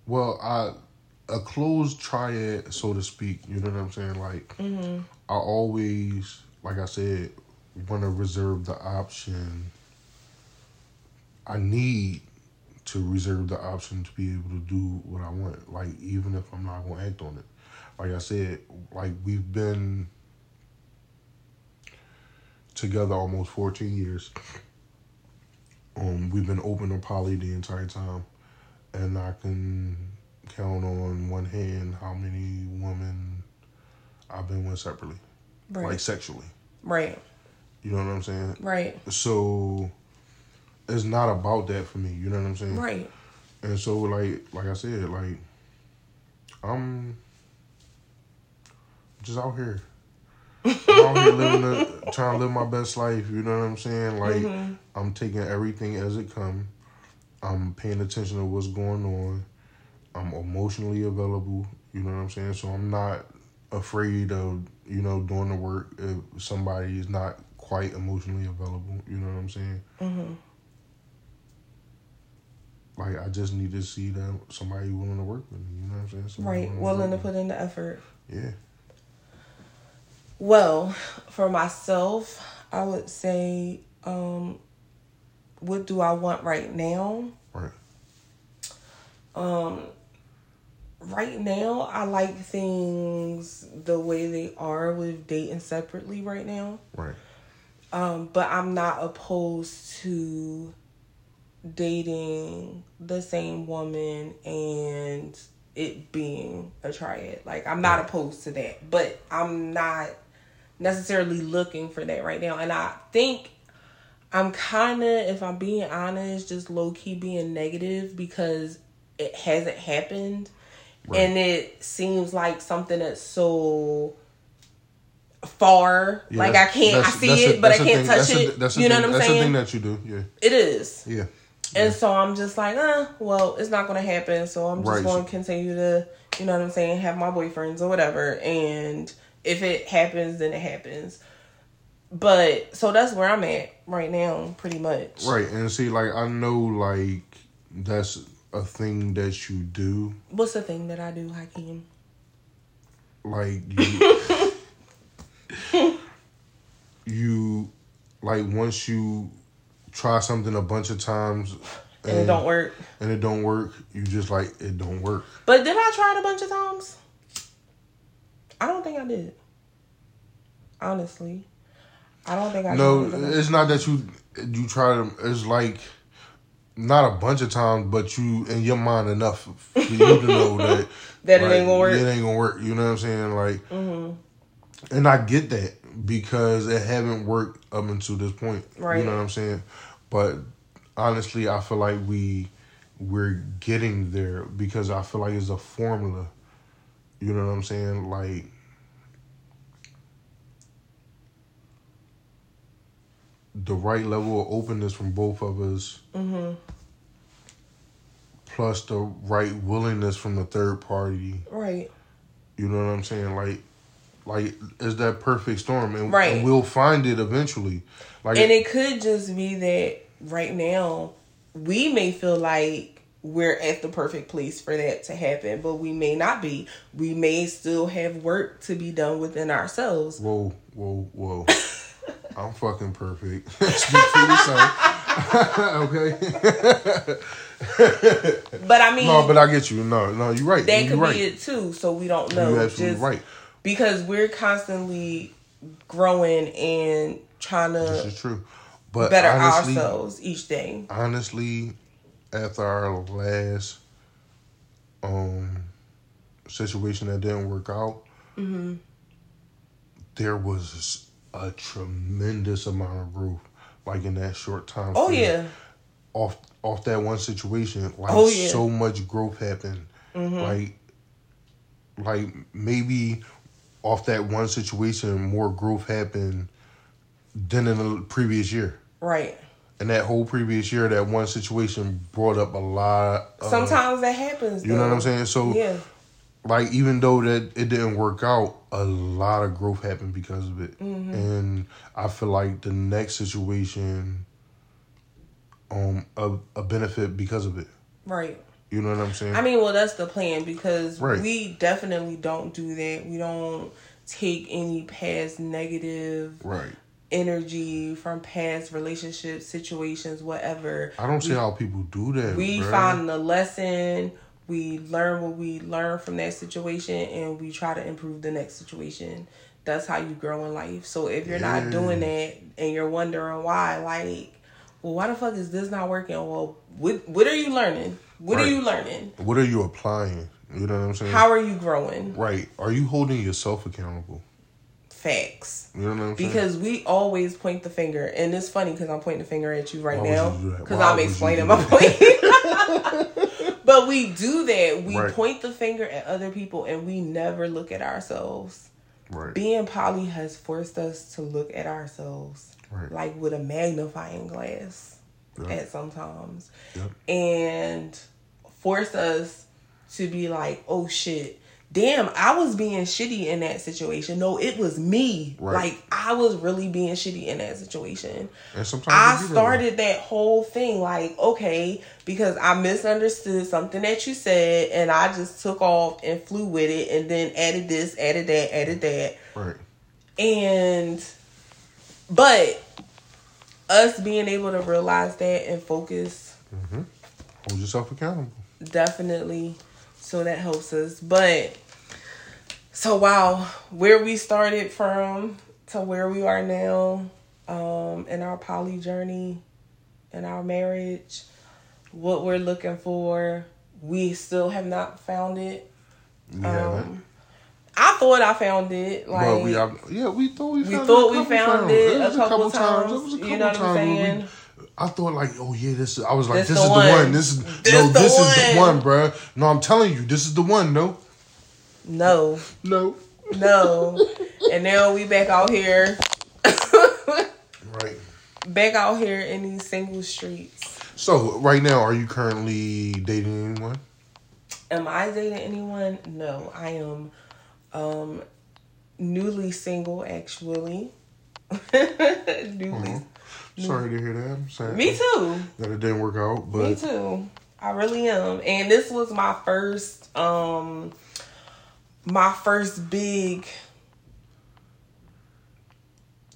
Well, I a closed triad, so to speak. You know what I'm saying? Like I always, like I said, want to reserve the option. I need to reserve the option to be able to do what I want. Like even if I'm not gonna act on it. Like I said, like we've been together almost 14 years. Um, we've been open to poly the entire time and I can count on one hand how many women I've been with separately, Right, like sexually. right, You know what I'm saying? right, So it's not about that for me. You know what I'm saying? right. And so, like, like I said, like I'm just out here. I'm out here living the, *laughs* trying to live my best life. You know what I'm saying? Like I'm taking everything as it come. I'm paying attention to what's going on. I'm emotionally available. You know what I'm saying? So I'm not afraid of you know doing the work if somebody is not quite emotionally available. You know what I'm saying? Mm-hmm. Like I just need to see that somebody willing to work with me. You know what I'm saying? Somebody Right, willing to with put in the effort. Yeah. Well, for myself, I would say, um, what do I want right now? Right. Um, right now, I like things the way they are with dating separately right now. Right. Um, but I'm not opposed to dating the same woman and it being a triad. Like I'm not opposed to that, but I'm not necessarily looking for that right now. And I think I'm kind of, if I'm being honest, just low key being negative because it hasn't happened. Right. And it seems like something that's so far. Yeah, like I can't, I see it, a- but I can't thing- touch that's a- it. that's you know thing- what I'm that's saying? the thing that you do. Yeah. it is. Yeah. And so I'm just like, uh, well, it's not gonna happen. So I'm just Right. going to continue to, you know what I'm saying, have my boyfriends or whatever. And if it happens, then it happens. But so that's where I'm at right now, pretty much. Right. And see, like I know, like that's a thing that you do. What's the thing that I do, Hakeem? Like *laughs* you, you, like once you try something a bunch of times And it don't work. and it don't work, you just like it don't work. But did I try it a bunch of times? I don't think I did. Honestly, I don't think I. No, tried it a bunch- it's not that you you try to. It's like not a bunch of times, but you in your mind enough for you to know *laughs* that That it ain't gonna work. It ain't gonna work. You know what I'm saying? Like, Mm-hmm. and I get that because it haven't worked up until this point. Right. You know what I'm saying? But honestly, I feel like we we're getting there because I feel like it's a formula. You know what I'm saying? Like. The right level of openness from both of us, mm-hmm. plus the right willingness from the third party. Right. You know what I'm saying? Like, like is that perfect storm, and, Right. and we'll find it eventually. Like, And it could just be that right now we may feel like we're at the perfect place for that to happen, but we may not be. We may still have work to be done within ourselves. whoa, whoa, whoa. *laughs* I'm fucking perfect. Speak for yourself. okay. But I mean, No, but I get you. No, no, you're right. that you're could right. be it too. So we don't know. You're absolutely Just right. Because we're constantly growing and trying This to is true. But better honestly, ourselves each day. honestly, after our last um situation that didn't work out, Mm-hmm. there was a tremendous amount of growth, like in that short time. Oh frame. yeah. off off that one situation, like Oh, yeah. Mm-hmm. so much growth happened. Like, like maybe off that one situation, more growth happened than in the previous year. Right. And that whole previous year, that one situation brought up a lot. Of, Sometimes that happens. you know what. I'm saying. So, Yeah. like, even though that it didn't work out, a lot of growth happened because of it. Mm-hmm. And I feel like the next situation, um, a, a benefit because of it. Right. You know what I'm saying? I mean, well, that's the plan because Right. we definitely don't do that. We don't take any past negative right. energy from past relationships, situations, whatever. I don't see how people do that. We bruh. find the lesson, we learn what we learn from that situation, and we try to improve the next situation. That's how you grow in life. So if you're Yeah. not doing that and you're wondering why, like, well, why the fuck is this not working? Well, what what are you learning? What are you learning? What are you applying? You know what I'm saying? How are you growing? right. Are you holding yourself accountable? Facts. You know what I'm saying? Because we always point the finger, and it's funny because I'm pointing the finger at you right Why now you do that? because I'm explaining my point. *laughs* but we do that. We Right. point the finger at other people, and we never look at ourselves. right. Being poly has forced us to look at ourselves Right. like with a magnifying glass Yep. at sometimes, Yep. and force us to be like, "Oh shit." Damn, I was being shitty in that situation. No, it was me. Right. Like I was really being shitty in that situation. And sometimes I started that whole thing like, okay, because I misunderstood something that you said and I just took off and flew with it and then added this, added that, added that. Right. And but us being able to realize that and focus Hold yourself accountable. definitely so that helps us. But so wow, where we started from to where we are now, um, in our poly journey, in our marriage, what we're looking for, we still have not found it. Um, I thought I found it. Like But we, yeah, we thought we we found thought it a we couple found times. it a couple There times. was a You couple know what I'm times we- saying? I thought like, oh yeah, this. Is, I was like, This this, the is one. the one. This is This no, the this is the one. one, bruh. No, I'm telling you, this is the one. No, No, no. no. and now we back out here, Right. back out here in these single streets. So right now, are you currently dating anyone? Am I dating anyone? No, I am um newly single actually. *laughs* newly. Sorry to hear that. I'm sad. Me too. That it didn't work out, but Me too. I really am. And this was my first um my first big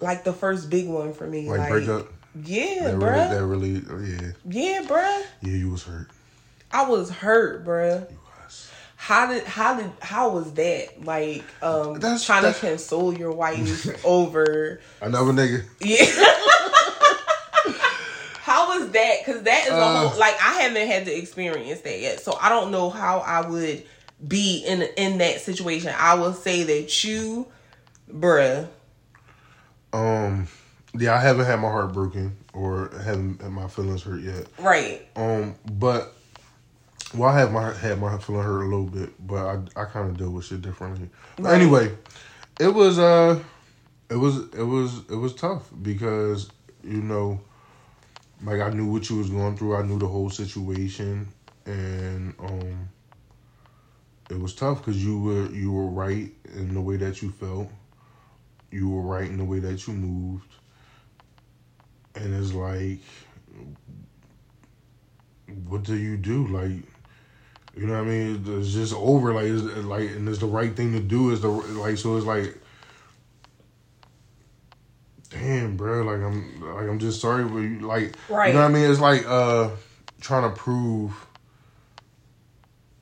like the first big one for me. like, Like, breakup. Yeah, That really, that really, oh, yeah, yeah, bruh. yeah. You was hurt. I was hurt, bruh. How did how did how was that? Like um That's- trying that's- to console your wife *laughs* over Another nigga. Yeah. *laughs* how was that? Because that is a Uh. whole like I haven't had to experience that yet, so I don't know how I would be in in that situation. I will say that you, bruh, Um, yeah, I haven't had my heart broken or haven't had my feelings hurt yet. right? Um, but well, I have my had my feeling hurt a little bit, but I I kind of deal with shit differently. But Right. Anyway, it was uh, it was it was it was tough because you know, like I knew what you was going through. I knew the whole situation, and um, it was tough because you were you were right in the way that you felt. You were right in the way that you moved, and it's like, what do you do? Like, you know what I mean? It's just over. Like, it's, like, and it's the right thing to do. Is the like so? It's like damn, bro, like I'm like I'm just sorry, but you like Right. you know what I mean? It's like uh trying to prove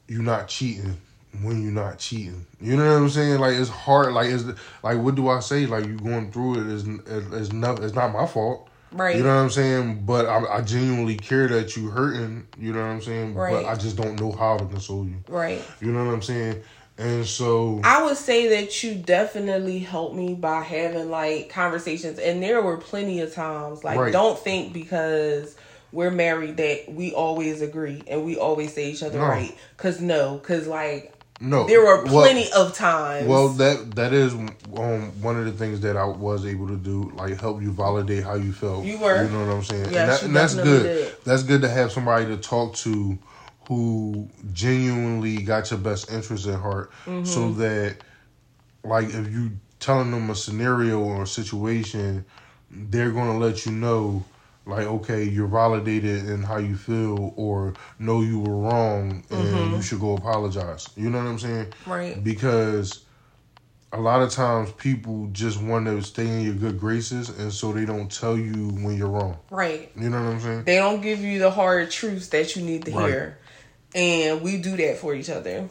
you're not cheating when you're not cheating. You know what I'm saying? Like it's hard. Like it's like what do I say? Like you going through it is is not it's not my fault. Right. You know what I'm saying? But I, I genuinely care that you hurting. You know what I'm saying? Right. But I just don't know how to console you. Right. You know what I'm saying? And so I would say that you definitely helped me by having like conversations, and there were plenty of times. Like, Right. don't think because we're married that we always agree and we always say each other No. right. Cause no, cause like no, there were well- plenty of times. Well, that that is um, one of the things that I was able to do, like help you validate how you felt. You were. you know what I'm saying, Yes, and, that, and that's good. did. That's good to have somebody to talk to who genuinely got your best interest at heart, Mm-hmm. so that, like, if you telling them a scenario or a situation, they're gonna let you know. Like okay, you're validated in how you feel, or no, you were wrong, and Mm-hmm. you should go apologize. You know what I'm saying? right. because a lot of times people just want to stay in your good graces and so they don't tell you when you're wrong Right. you know what i'm saying They don't give you the hard truths that you need to Right. hear. And we do that for each other.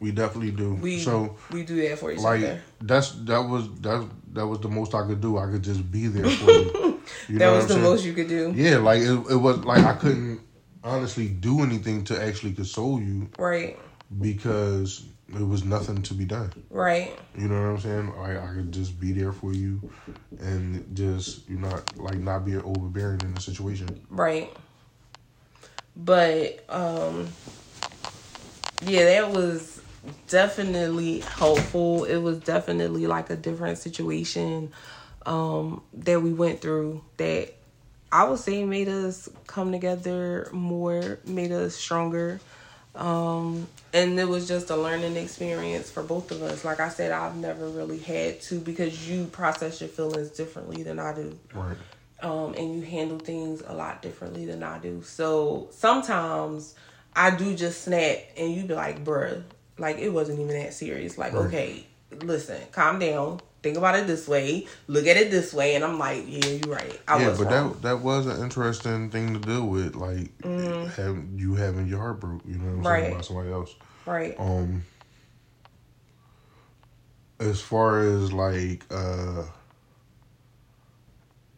We definitely do We so we do that for each like other. that's that was that that was the most i could do i could just be there for you *laughs* you That know was the saying? most you could do. yeah like it, it was like i couldn't honestly do anything to actually console you Right. because it was nothing to be done Right. You know what I'm saying? I I could just be there for you, and just you not like not be overbearing in the situation. Right. But um yeah, that was definitely helpful. It was definitely like a different situation um that we went through that I would say made us come together more, made us stronger. Um and it was just a learning experience for both of us. Like I said, I've never really had to because you process your feelings differently than I do Right. um, and you handle things a lot differently than I do. So sometimes I do just snap, and you be like, "Bruh, like it wasn't even that serious." Like, Right. okay, listen, calm down, think about it this way, look at it this way, and I'm like, "Yeah, you're right. I yeah, was but wrong." that that was an interesting thing to deal with, like have you having your heart broke. You know what I'm Mm-hmm. Right. saying by somebody else. right, Um, as far as like uh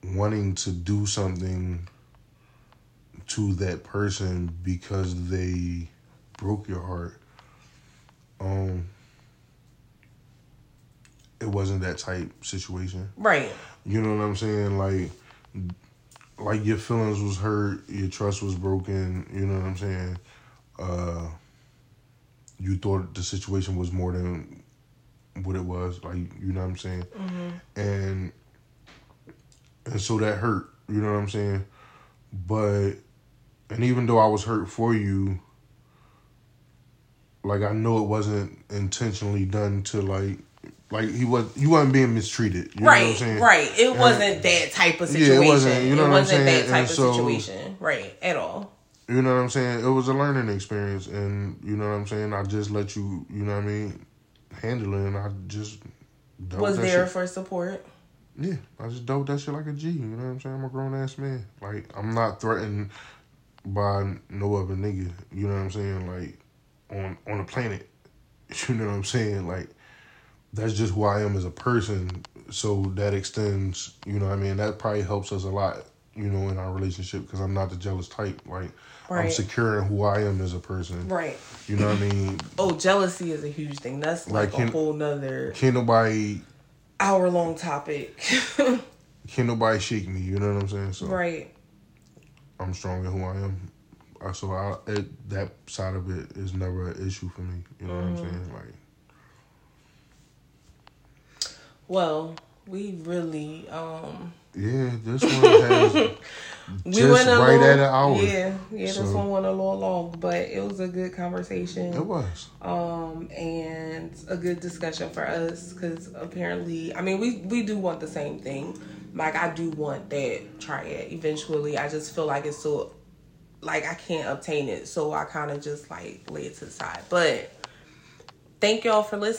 wanting to do something to that person because they broke your heart, um, it wasn't that type situation. right, You know what I'm saying? Like, like your feelings was hurt, your trust was broken. You know what I'm saying? Uh, you thought the situation was more than what it was. Like, you know what I'm saying? And and so that hurt. You know what I'm saying? But and even though I was hurt for you, like I know it wasn't intentionally done to like. Like he was, you wasn't being mistreated. You know what I'm right, saying? right. It And- wasn't that type of Yeah, it situation. wasn't, you know it what I'm wasn't that type And of so- situation, right? At all. You know what I'm saying? It was a learning experience, and you know what I'm saying. I just let you, you know what I mean, handle it, and I just Was there shit. for support? Yeah, I just dope that shit like a G. You know what I'm saying? I'm a grown ass man. Like I'm not threatened by no other nigga. You know what I'm saying? Like on on the planet. *laughs* You know what I'm saying? Like that's just who I am as a person. So that extends. You know what I mean? That probably helps us a lot. You know, in our relationship because I'm not the jealous type. Like I'm secure in who I am as a person. Right. You know what I mean? *clears throat* Oh, jealousy is a huge thing. That's like, Like, can- a whole nother Can't nobody hour long topic. *laughs* can't nobody shake me. You know what I'm saying? So right. I'm strong in who I am. So I, it, that side of it is never an issue for me. You know what I'm saying? Like, Well, we really um Yeah, this one has *laughs* we just went right little, at an hour. Yeah, yeah. This one went a little long, but it was a good conversation. It was. um and a good discussion for us because apparently i mean we we do want the same thing like i do want that triad eventually i just feel like it's so like i can't obtain it. So i kind of just like lay it to the side. But thank y'all for listening